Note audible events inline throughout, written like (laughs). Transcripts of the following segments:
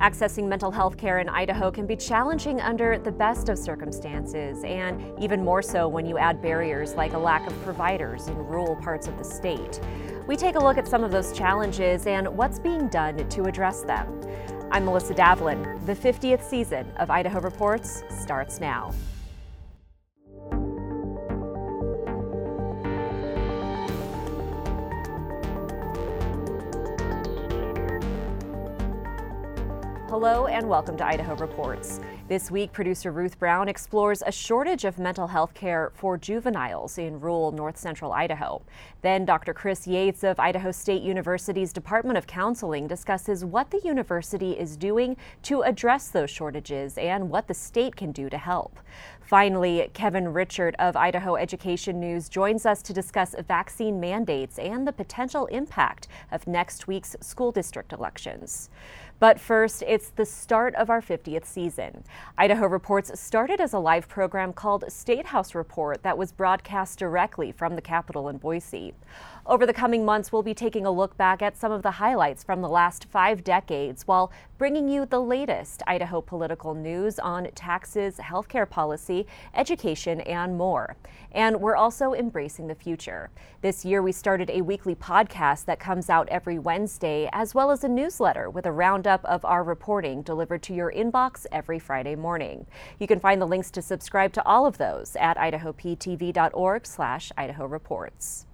Accessing mental health care in Idaho can be challenging under the best of circumstances, and even more so when you add barriers like a lack of providers in rural parts of the state. We take a look at some of those challenges and what's being done to address them. I'm Melissa Davlin. The 50th season of Idaho Reports starts now. Hello and welcome to Idaho Reports. This week, producer Ruth Brown explores a shortage of mental health care for juveniles in rural north central Idaho. Then, Dr. Chris Yates of Idaho State University's Department of Counseling discusses what the university is doing to address those shortages and what the state can do to help. Finally, Kevin Richert of Idaho Education News joins us to discuss vaccine mandates and the potential impact of next week's school district elections. But first, it's the start of our 50th season. Idaho Reports started as a live program called State House Report that was broadcast directly from the Capitol in Boise. Over the coming months, we'll be taking a look back at some of the highlights from the last five decades while bringing you the latest Idaho political news on taxes, healthcare policy, education, and more. And we're also embracing the future. This year, we started a weekly podcast that comes out every Wednesday, as well as a newsletter with a roundup of our reporting delivered to your inbox every Friday morning. You can find the links to subscribe to all of those at idahoptv.org slash Idaho Reports.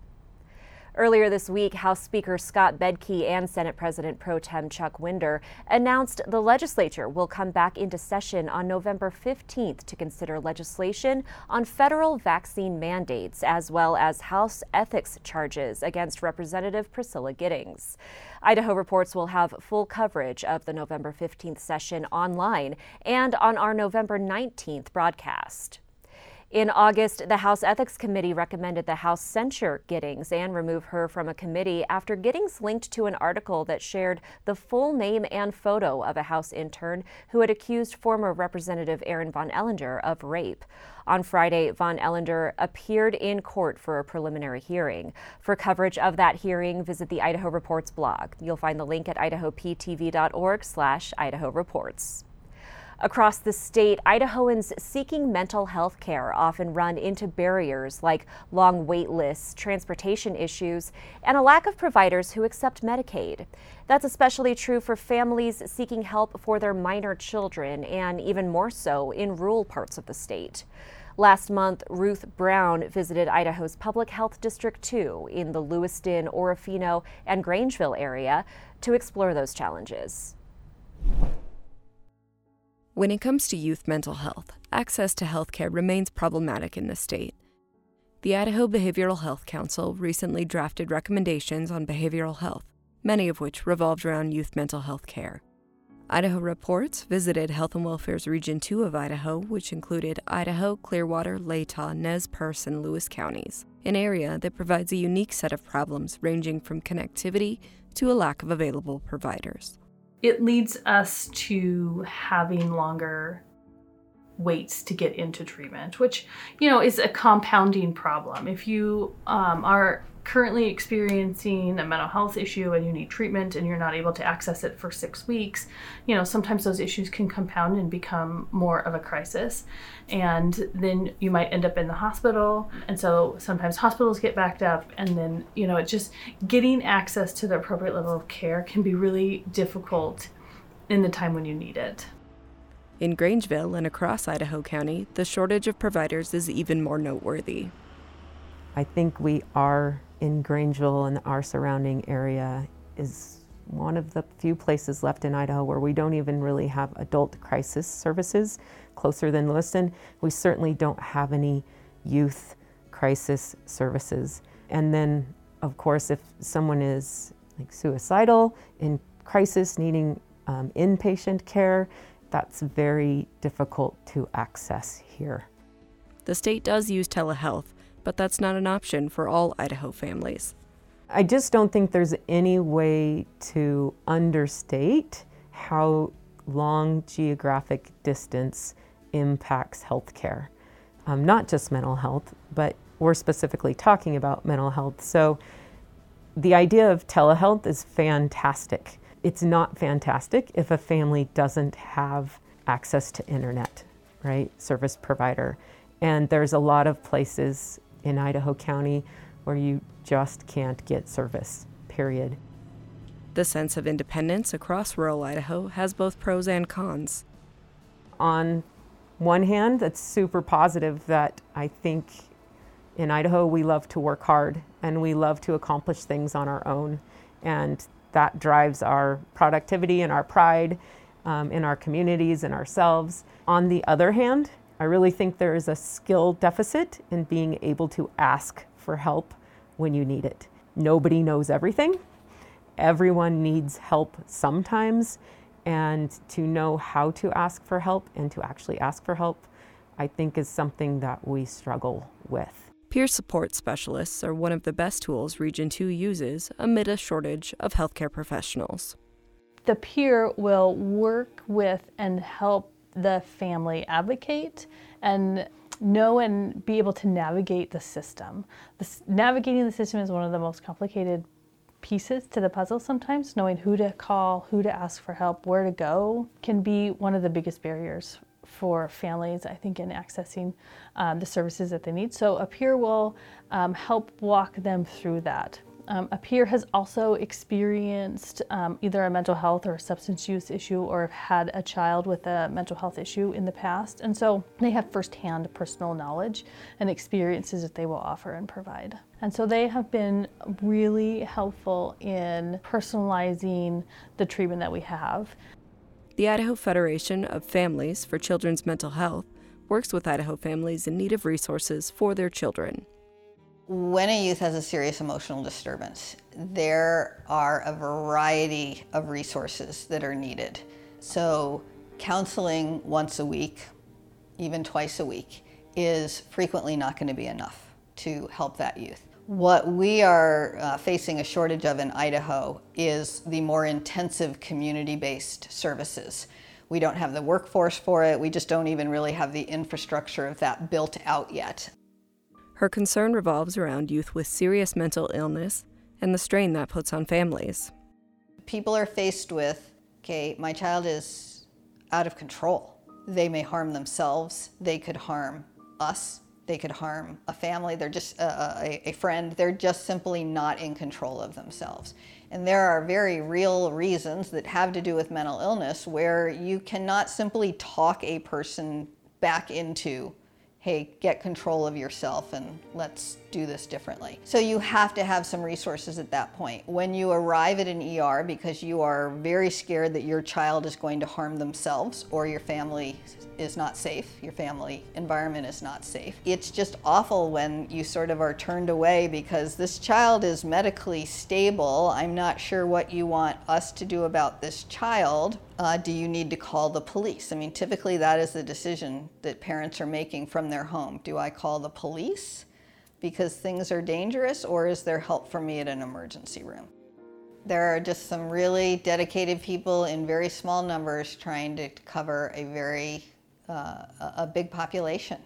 Earlier this week, House Speaker Scott Bedke and Senate President Pro Tem Chuck Winder announced the legislature will come back into session on November 15th to consider legislation on federal vaccine mandates as well as House ethics charges against Representative Priscilla Giddings. Idaho Reports will have full coverage of the November 15th session online and on our November 19th broadcast. In August, the House Ethics Committee recommended the House censure Giddings and remove her from a committee after Giddings linked to an article that shared the full name and photo of a House intern who had accused former Representative Aaron Von Ehlinger of rape. On Friday, Von Ehlinger appeared in court for a preliminary hearing. For coverage of that hearing, visit the Idaho Reports blog. You'll find the link at idahoptv.org slash Idaho Reports. Across the state, Idahoans seeking mental health care often run into barriers like long wait lists, transportation issues, and a lack of providers who accept Medicaid. That's especially true for families seeking help for their minor children, and even more so in rural parts of the state. Last month, Ruth Brown visited Idaho's Public Health District 2 in the Lewiston, Orofino, and Grangeville area to explore those challenges. When it comes to youth mental health, access to health care remains problematic in the state. The Idaho Behavioral Health Council recently drafted recommendations on behavioral health, many of which revolved around youth mental health care. Idaho Reports visited Health and Welfare's Region 2 of Idaho, which included Idaho, Clearwater, Latah, Nez Perce, and Lewis counties, an area that provides a unique set of problems ranging from connectivity to a lack of available providers it leads us to having longer waits to get into treatment, which you know is a compounding problem. If you um, are currently experiencing a mental health issue and you need treatment and you're not able to access it for six weeks, you know, sometimes those issues can compound and become more of a crisis. And then you might end up in the hospital. And so sometimes hospitals get backed up. And then, you know, it just getting access to the appropriate level of care can be really difficult in the time when you need it. In Grangeville and across Idaho County, the shortage of providers is even more noteworthy. I think we are in Grangeville and our surrounding area is one of the few places left in Idaho where we don't even really have adult crisis services closer than Lewiston. We certainly don't have any youth crisis services. And then, of course, if someone is like suicidal, in crisis, needing um, inpatient care, that's very difficult to access here. The state does use telehealth, but that's not an option for all Idaho families. I just don't think there's any way to understate how long geographic distance impacts healthcare. Um, not just mental health, but we're specifically talking about mental health. So the idea of telehealth is fantastic. It's not fantastic if a family doesn't have access to internet, right? Service provider. And there's a lot of places in Idaho County where you just can't get service, period. The sense of independence across rural Idaho has both pros and cons. On one hand, it's super positive that I think in Idaho we love to work hard and we love to accomplish things on our own. And that drives our productivity and our pride um, in our communities and ourselves. On the other hand, I really think there is a skill deficit in being able to ask for help when you need it. Nobody knows everything. Everyone needs help sometimes. And to know how to ask for help and to actually ask for help, I think is something that we struggle with. Peer support specialists are one of the best tools Region 2 uses amid a shortage of healthcare professionals. The peer will work with and help the family advocate and know and be able to navigate the system. Navigating the system is one of the most complicated pieces to the puzzle sometimes. Knowing who to call, who to ask for help, where to go can be one of the biggest barriers for families, I think, in accessing um, the services that they need. So a peer will um, help walk them through that. Um, a peer has also experienced um, either a mental health or substance use issue or have had a child with a mental health issue in the past. And so they have firsthand personal knowledge and experiences that they will offer and provide. And so they have been really helpful in personalizing the treatment that we have. The Idaho Federation of Families for Children's Mental Health works with Idaho families in need of resources for their children. When a youth has a serious emotional disturbance, there are a variety of resources that are needed. So, counseling once a week, even twice a week, is frequently not going to be enough to help that youth. What we are uh, facing a shortage of in Idaho is the more intensive community based services. We don't have the workforce for it, we just don't even really have the infrastructure of that built out yet. Her concern revolves around youth with serious mental illness and the strain that puts on families. People are faced with okay, my child is out of control. They may harm themselves, they could harm us, they could harm a family, they're just uh, a, a friend, they're just simply not in control of themselves. And there are very real reasons that have to do with mental illness where you cannot simply talk a person back into hey, get control of yourself and let's do this differently. So you have to have some resources at that point. When you arrive at an ER because you are very scared that your child is going to harm themselves or your family is not safe, your family environment is not safe. It's just awful when you sort of are turned away because this child is medically stable. I'm not sure what you want us to do about this child. Uh, do you need to call the police? I mean, typically that is the decision that parents are making from their home. Do I call the police because things are dangerous, or is there help for me at an emergency room? There are just some really dedicated people in very small numbers trying to cover a very uh, a big population.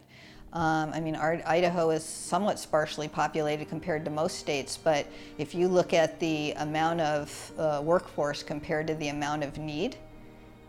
Um, I mean, our, Idaho is somewhat sparsely populated compared to most states, but if you look at the amount of uh, workforce compared to the amount of need,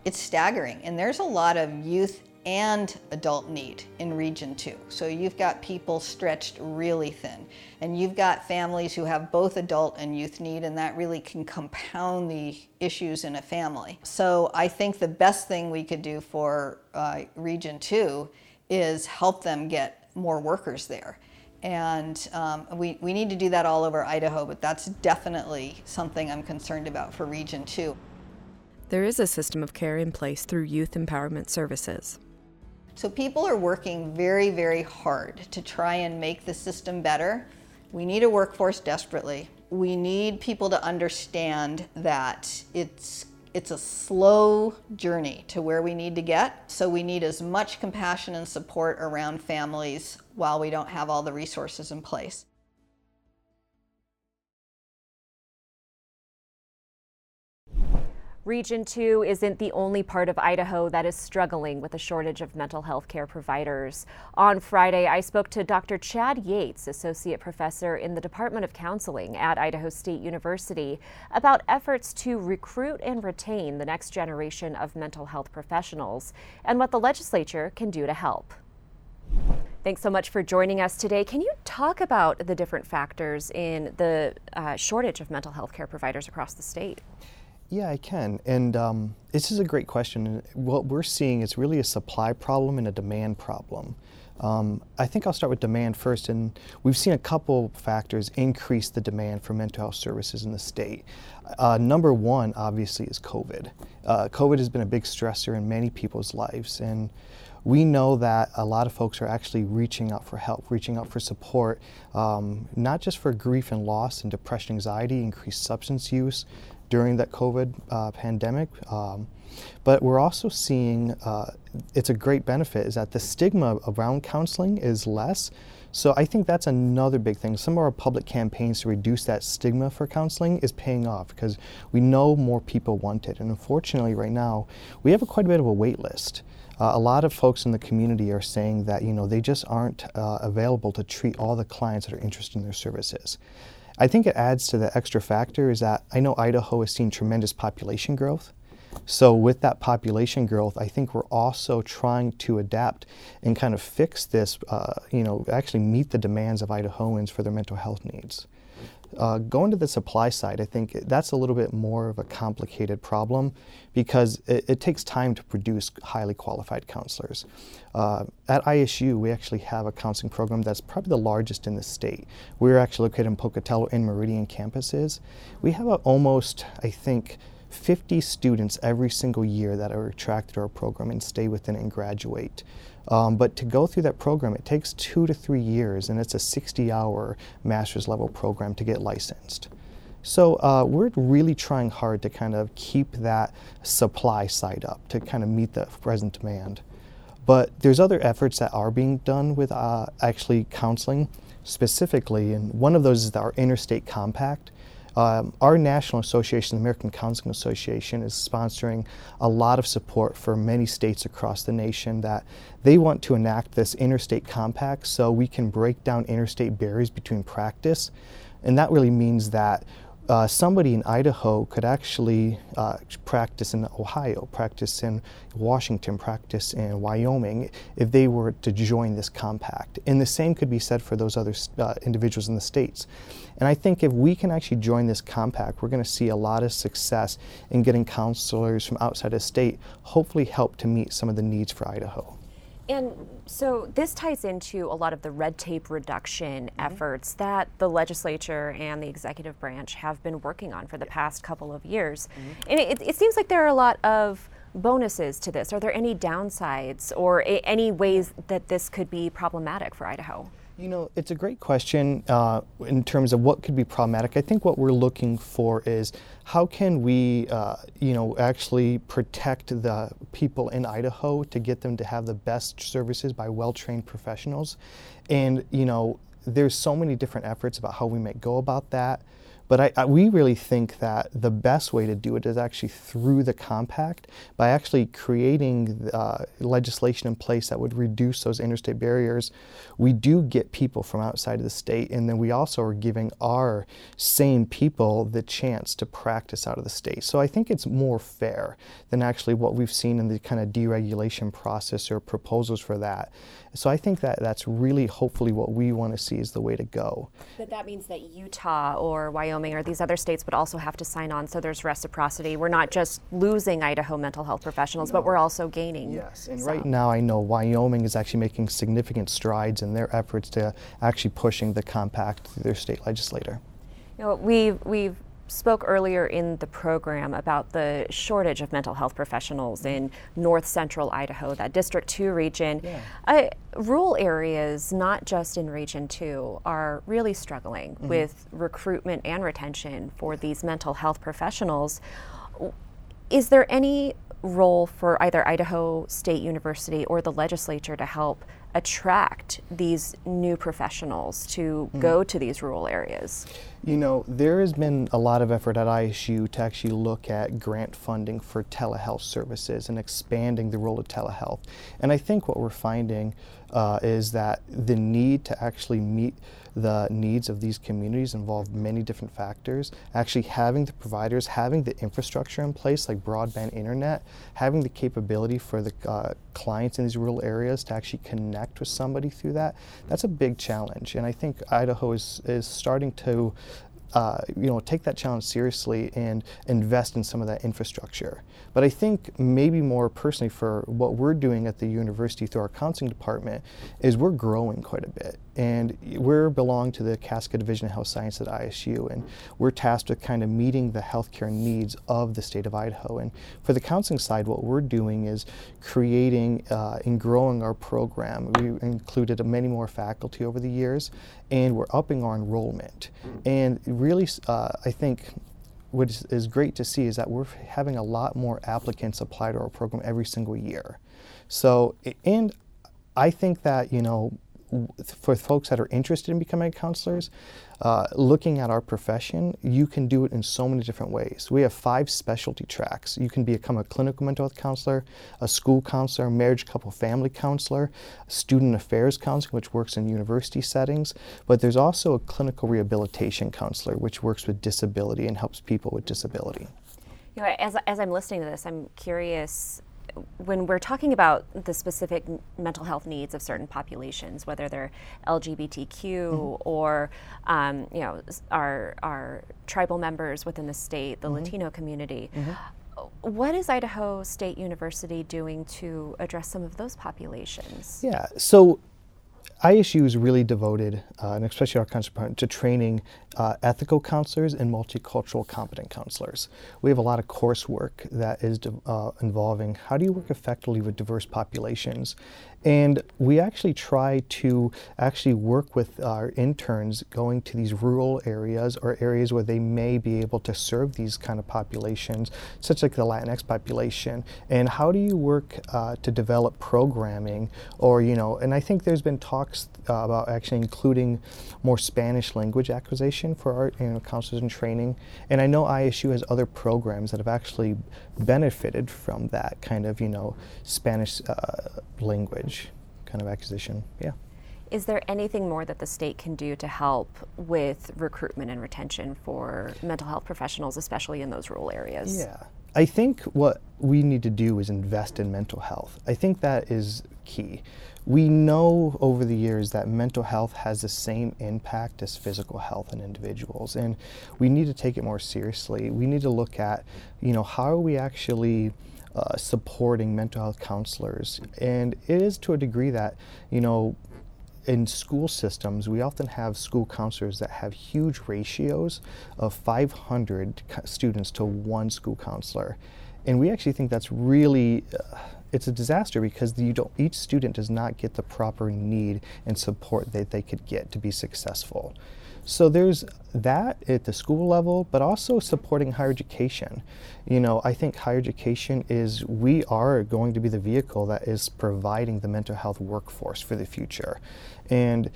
it's staggering. And there's a lot of youth and adult need in Region 2. So you've got people stretched really thin, and you've got families who have both adult and youth need, and that really can compound the issues in a family. So I think the best thing we could do for uh, Region 2 is help them get more workers there. And um, we, we need to do that all over Idaho, but that's definitely something I'm concerned about for Region 2. There is a system of care in place through Youth Empowerment Services. So people are working very, very hard to try and make the system better. We need a workforce desperately. We need people to understand that it's it's a slow journey to where we need to get. So we need as much compassion and support around families while we don't have all the resources in place. Region 2 isn't the only part of Idaho that is struggling with a shortage of mental health care providers. On Friday, I spoke to Dr. Chad Yates, Associate Professor in the Department of Counseling at Idaho State University, about efforts to recruit and retain the next generation of mental health professionals and what the legislature can do to help. Thanks so much for joining us today. Can you talk about the different factors in the uh, shortage of mental health care providers across the state? Yeah, I can. And um, this is a great question. What we're seeing is really a supply problem and a demand problem. Um, I think I'll start with demand first, and we've seen a couple factors increase the demand for mental health services in the state. Uh, number one, obviously, is COVID. Uh, COVID has been a big stressor in many people's lives, and we know that a lot of folks are actually reaching out for help, reaching out for support, um, not just for grief and loss and depression, anxiety, increased substance use, during that COVID uh, pandemic. Um, but we're also seeing uh, it's a great benefit is that the stigma around counseling is less. So I think that's another big thing. Some of our public campaigns to reduce that stigma for counseling is paying off because we know more people want it. And unfortunately, right now, we have a quite a bit of a wait list. Uh, a lot of folks in the community are saying that you know they just aren't uh, available to treat all the clients that are interested in their services. I think it adds to the extra factor is that I know Idaho has seen tremendous population growth. So with that population growth, I think we're also trying to adapt and kind of fix this, uh, you know, actually meet the demands of Idahoans for their mental health needs. Uh, going to the supply side, I think that's a little bit more of a complicated problem because it, it takes time to produce highly qualified counselors. Uh, at ISU, we actually have a counseling program that's probably the largest in the state. We're actually located in Pocatello and Meridian campuses. We have a, almost, I think, 50 students every single year that are attracted to our program and stay within and graduate. Um, but to go through that program, it takes two to three years, and it's a 60 hour master's level program to get licensed. So uh, we're really trying hard to kind of keep that supply side up to kind of meet the present demand. But there's other efforts that are being done with uh, actually counseling specifically, and one of those is our Interstate Compact. Um, our national association, the American Counseling Association, is sponsoring a lot of support for many states across the nation that they want to enact this interstate compact so we can break down interstate barriers between practice. And that really means that uh, somebody in Idaho could actually uh, practice in Ohio, practice in Washington, practice in Wyoming if they were to join this compact. And the same could be said for those other uh, individuals in the states. And I think if we can actually join this compact, we're going to see a lot of success in getting counselors from outside the state, hopefully help to meet some of the needs for Idaho. And so this ties into a lot of the red tape reduction mm-hmm. efforts that the legislature and the executive branch have been working on for the past couple of years. Mm-hmm. And it, it, seems like there are a lot of bonuses to this. Are there any downsides or a, any ways that this could be problematic for Idaho? You know, it's a great question uh, in terms of what could be problematic. I think what we're looking for is how can we, uh, you know, actually protect the people in Idaho to get them to have the best services by well-trained professionals, and you know, there's so many different efforts about how we might go about that. But I, I, we really think that the best way to do it is actually through the compact by actually creating uh, legislation in place that would reduce those interstate barriers. We do get people from outside of the state, and then we also are giving our same people the chance to practice out of the state. So I think it's more fair than actually what we've seen in the kind of deregulation process or proposals for that. So I think that that's really hopefully what we want to see is the way to go. But that means that Utah or Wyoming or these other states would also have to sign on so there's reciprocity. We're not just losing Idaho mental health professionals, no. but we're also gaining. Yes, and some. right now I know Wyoming is actually making significant strides in their efforts to actually pushing the compact through their state legislator. You know, we've, we've spoke earlier in the program about the shortage of mental health professionals in north central Idaho, that District 2 region. Yeah. Uh, rural areas, not just in Region 2, are really struggling mm-hmm. with recruitment and retention for these mental health professionals. Is there any role for either Idaho State University or the legislature to help attract these new professionals to mm. go to these rural areas? You know, there has been a lot of effort at ISU to actually look at grant funding for telehealth services and expanding the role of telehealth. And I think what we're finding uh, is that the need to actually meet the needs of these communities involve many different factors. Actually, having the providers, having the infrastructure in place, like broadband internet, having the capability for the uh, clients in these rural areas to actually connect with somebody through that, that's a big challenge. And I think Idaho is, is starting to uh, you know, take that challenge seriously and invest in some of that infrastructure. But I think maybe more personally for what we're doing at the university through our counseling department is we're growing quite a bit. And we belong to the Kasiska Division of Health Science at ISU, and we're tasked with kind of meeting the healthcare needs of the state of Idaho. And for the counseling side, what we're doing is creating uh, and growing our program. We included many more faculty over the years, and we're upping our enrollment. And really, uh, I think what is, is great to see is that we're having a lot more applicants apply to our program every single year. So, and I think that, you know, for folks that are interested in becoming counselors, uh, looking at our profession, you can do it in so many different ways. We have five specialty tracks. You can become a clinical mental health counselor, a school counselor, marriage, couple, family counselor, student affairs counselor, which works in university settings. But there's also a clinical rehabilitation counselor, which works with disability and helps people with disability. You know, as, as I'm listening to this, I'm curious when we're talking about the specific mental health needs of certain populations, whether they're LGBTQ mm-hmm. or um, you know our our tribal members within the state, the mm-hmm. Latino community. Mm-hmm. What is Idaho State University doing to address some of those populations? Yeah, so ISU is really devoted, uh, and especially our counselor department, to training uh, ethical counselors and multicultural competent counselors. We have a lot of coursework that is uh, involving how do you work effectively with diverse populations and we actually try to actually work with our interns going to these rural areas or areas where they may be able to serve these kind of populations, such like the Latinx population. And how do you work uh, to develop programming or, you know, and I think there's been talks uh, about actually including more Spanish language acquisition for our you know, counselors in training. And I know ISU has other programs that have actually benefited from that kind of, you know, Spanish uh, language kind of acquisition. Yeah. Is there anything more that the state can do to help with recruitment and retention for mental health professionals, especially in those rural areas? Yeah. I think what we need to do is invest in mental health. I think that is key. We know over the years that mental health has the same impact as physical health in individuals, and we need to take it more seriously. We need to look at, you know, how are we actually uh, supporting mental health counselors. And it is to a degree that, you know, in school systems, we often have school counselors that have huge ratios of 500 students to one school counselor. And we actually think that's really, uh, it's a disaster because you don't, each student does not get the proper need and support that they could get to be successful. So there's that at the school level, but also supporting higher education. You know, I think higher education is, we are going to be the vehicle that is providing the mental health workforce for the future. And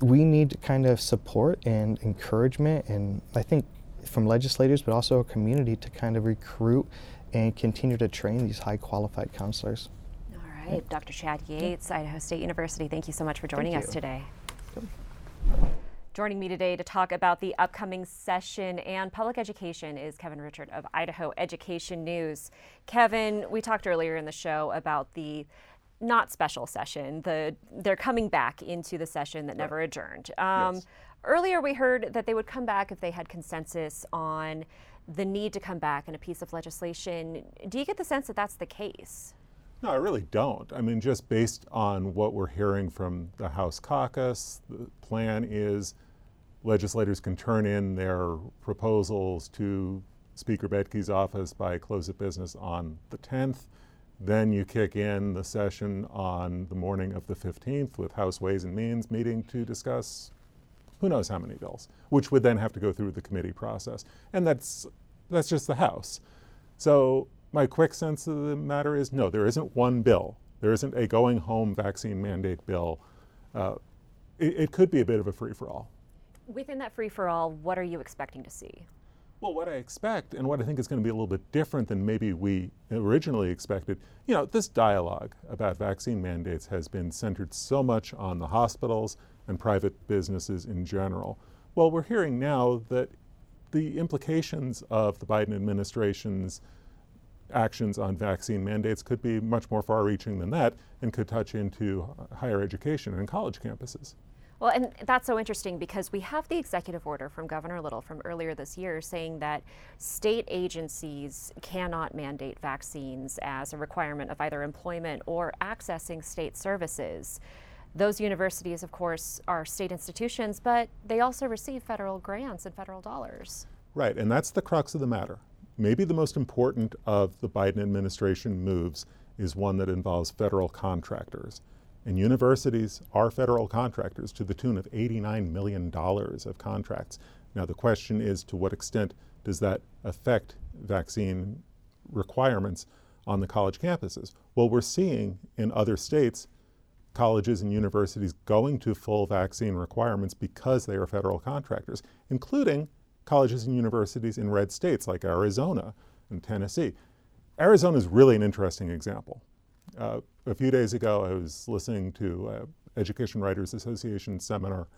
we need kind of support and encouragement, and I think from legislators, but also a community to kind of recruit and continue to train these high qualified counselors. All right, Dr. Chad Yates, Idaho State University, thank you so much for joining us today. Joining me today to talk about the upcoming session and public education is Kevin Richert of Idaho Education News. Kevin, we talked earlier in the show about the not special session. The they're coming back into the session that right. never adjourned. Um, yes. Earlier, we heard that they would come back if they had consensus on the need to come back in a piece of legislation. Do you get the sense that that's the case? No, I really don't. I mean, just based on what we're hearing from the House caucus, the plan is legislators can turn in their proposals to Speaker Bedke's office by close of business on the 10th. Then you kick in the session on the morning of the 15th with House Ways and Means meeting to discuss who knows how many bills, which would then have to go through the committee process. And that's, that's just the House. So my quick sense of the matter is no, there isn't one bill there isn't a going home vaccine mandate bill, uh, it, it could be a bit of a free for all. Within that free for all, what are you expecting to see? Well, what I expect and what I think is going to be a little bit different than maybe we originally expected, you know, this dialogue about vaccine mandates has been centered so much on the hospitals and private businesses in general. Well, we're hearing now that the implications of the Biden administration's actions on vaccine mandates could be much more far reaching than that and could touch into higher education and college campuses. Well, and that's so interesting because we have the executive order from Governor Little from earlier this year saying that state agencies cannot mandate vaccines as a requirement of either employment or accessing state services. Those universities, of course, are state institutions, but they also receive federal grants and federal dollars. Right, and that's the crux of the matter. Maybe the most important of the Biden administration moves is one that involves federal contractors. And universities are federal contractors to the tune of $89 million of contracts. Now, the question is to what extent does that affect vaccine requirements on the college campuses? Well, we're seeing in other states colleges and universities going to full vaccine requirements because they are federal contractors, including colleges and universities in red states like Arizona and Tennessee. Arizona is really an interesting example. Uh, a few days ago, I was listening to uh, Education Writers Association seminar.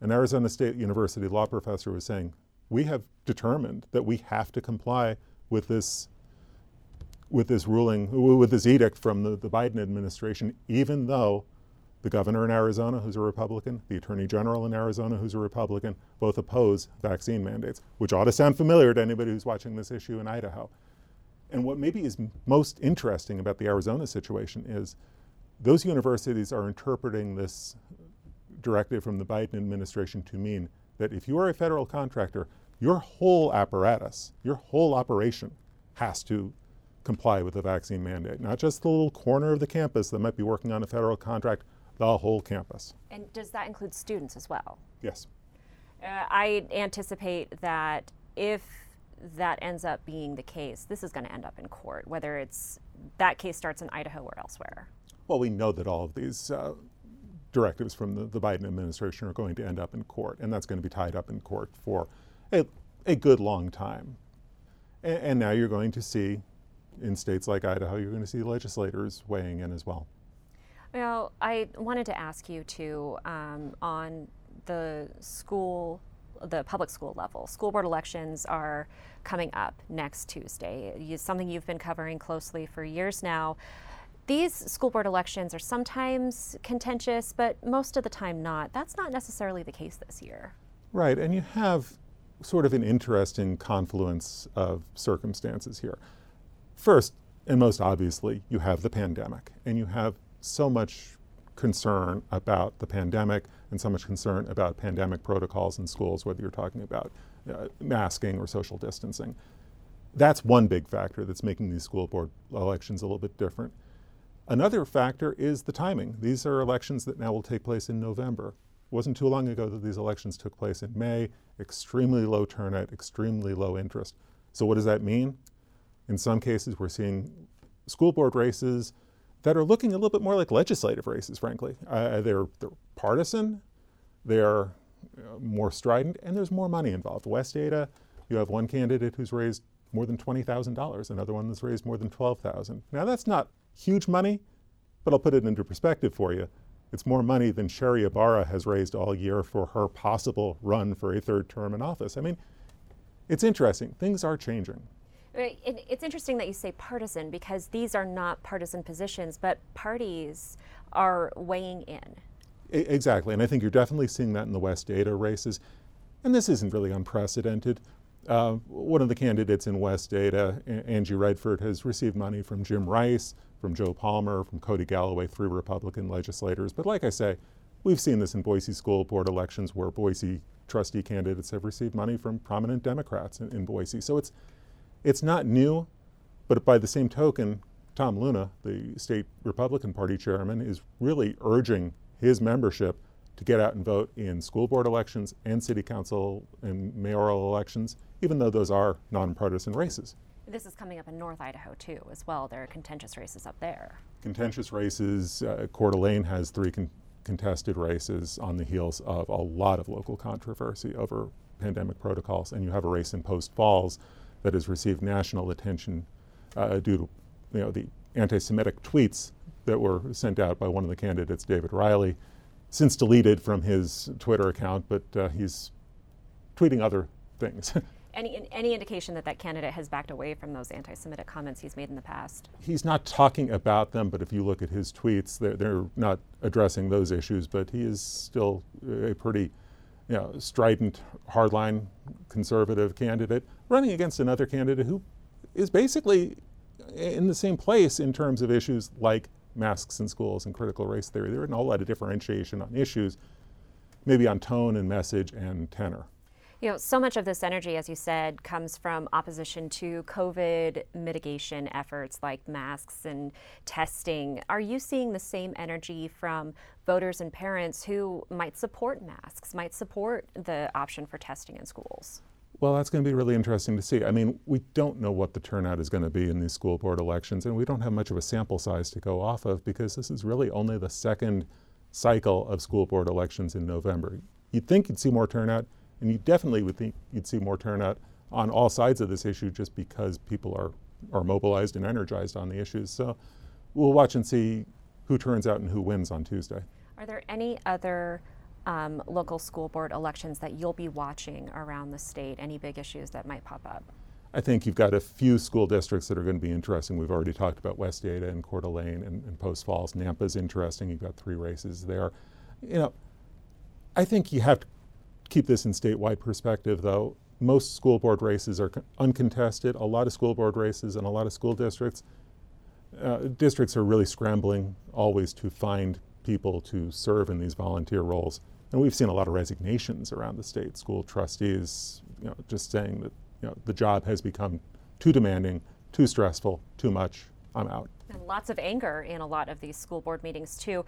An Arizona State University law professor was saying, "We have determined that we have to comply with this, with this ruling, with this edict from the, the Biden administration, even though the governor in Arizona, who's a Republican, the attorney general in Arizona, who's a Republican, both oppose vaccine mandates, which ought to sound familiar to anybody who's watching this issue in Idaho." And what maybe is most interesting about the Arizona situation is those universities are interpreting this directive from the Biden administration to mean that if you are a federal contractor, your whole apparatus, your whole operation has to comply with the vaccine mandate, not just the little corner of the campus that might be working on a federal contract, the whole campus. And does that include students as well? Yes. Uh, I anticipate that if that ends up being the case, this is going to end up in court, whether it's that case starts in Idaho or elsewhere. Well, we know that all of these uh, directives from the, the, Biden administration are going to end up in court, and that's going to be tied up in court for a, a good long time. And, and now you're going to see, in states like Idaho, you're going to see legislators weighing in as well. Well, I wanted to ask you too um, on the school the public school level. School board elections are coming up next Tuesday. It's something you've been covering closely for years now. These school board elections are sometimes contentious, but most of the time not. That's not necessarily the case this year. Right, and you have sort of an interesting confluence of circumstances here. First, and most obviously, you have the pandemic, and you have so much concern about the pandemic and so much concern about pandemic protocols in schools, whether you're talking about uh, masking or social distancing. That's one big factor that's making these school board elections a little bit different. Another factor is the timing. These are elections that now will take place in November. It wasn't too long ago that these elections took place in May, extremely low turnout, extremely low interest. So, what does that mean? In some cases, we're seeing school board races that are looking a little bit more like legislative races, frankly. Uh, they're, they're partisan, they're uh, more strident, and there's more money involved. West Ada, you have one candidate who's raised more than $20,000, another one that's raised more than 12,000. Now that's not huge money, but I'll put it into perspective for you. It's more money than Sherri Ybarra has raised all year for her possible run for a third term in office. I mean, it's interesting. Things are changing. It's interesting that you say partisan because these are not partisan positions, but parties are weighing in. Exactly, and I think you're definitely seeing that in the West Ada races. And this isn't really unprecedented. Uh, one of the candidates in West Ada, Angie Redford, has received money from Jim Rice, from Joe Palmer, from Codi Galloway, three Republican legislators. But like I say, we've seen this in Boise school board elections where Boise trustee candidates have received money from prominent Democrats in, in Boise. So it's it's not new, but by the same token, Tom Luna, the state Republican Party chairman, is really urging his membership to get out and vote in school board elections and city council and mayoral elections, even though those are nonpartisan races. This is coming up in North Idaho too, as well. There are contentious races up there. Contentious races. Uh, Coeur d'Alene has three con- contested races on the heels of a lot of local controversy over pandemic protocols, and you have a race in Post Falls that has received national attention uh, due to you know the anti-Semitic tweets that were sent out by one of the candidates, David Reilly, since deleted from his Twitter account, but uh, he's tweeting other things. (laughs) any, any indication that that candidate has backed away from those anti Semitic comments he's made in the past? He's not talking about them, but if you look at his tweets, they're, they're not addressing those issues, but he is still a pretty you know, strident, hardline conservative candidate running against another candidate who is basically in the same place in terms of issues like masks in schools and critical race theory. There isn't a whole lot of differentiation on issues, maybe on tone and message and tenor. You know, so much of this energy, as you said, comes from opposition to COVID mitigation efforts like masks and testing. Are you seeing the same energy from voters and parents who might support masks, might support the option for testing in schools? Well, that's going to be really interesting to see. I mean, we don't know what the turnout is going to be in these school board elections, and we don't have much of a sample size to go off of because this is really only the second cycle of school board elections in November. You'd think you'd see more turnout. And you definitely would think you'd see more turnout on all sides of this issue just because people are, are mobilized and energized on the issues. So we'll watch and see who turns out and who wins on Tuesday. Are there any other um, local school board elections that you'll be watching around the state? Any big issues that might pop up? I think you've got a few school districts that are going to be interesting. We've already talked about West Ada and Coeur d'Alene and, and Post Falls. Nampa's interesting. You've got three races there. You know, I think you have to keep this in statewide perspective, though, most school board races are uncontested. A lot of school board races and a lot of school districts, uh, districts are really scrambling always to find people to serve in these volunteer roles. And we've seen a lot of resignations around the state. School trustees, you know, just saying that you know, the job has become too demanding, too stressful, too much. I'm out. And lots of anger in a lot of these school board meetings too.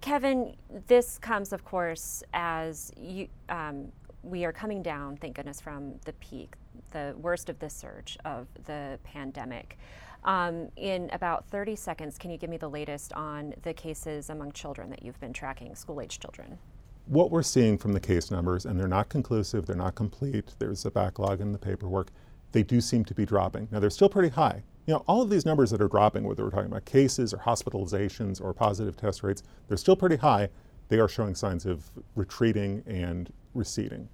Kevin, this comes, of course, as you, um, we are coming down, thank goodness, from the peak, the worst of the surge of the pandemic. Um, in about 30 seconds, can you give me the latest on the cases among children that you've been tracking, school age children? What we're seeing from the case numbers, and they're not conclusive, they're not complete, there's a backlog in the paperwork, they do seem to be dropping. Now, they're still pretty high. You know, all of these numbers that are dropping, whether we're talking about cases or hospitalizations or positive test rates, they're still pretty high. They are showing signs of retreating and receding.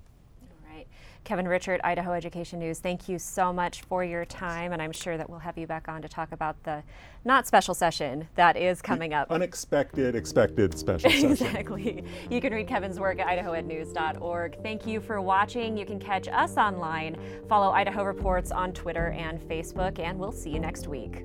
Kevin Richert, Idaho Education News, thank you so much for your time, and I'm sure that we'll have you back on to talk about the not special session that is coming up. Unexpected, expected special (laughs) session. exactly. You can read Kevin's work at idahoednews.org. Thank you for watching. You can catch us online, follow Idaho Reports on Twitter and Facebook, and we'll see you next week.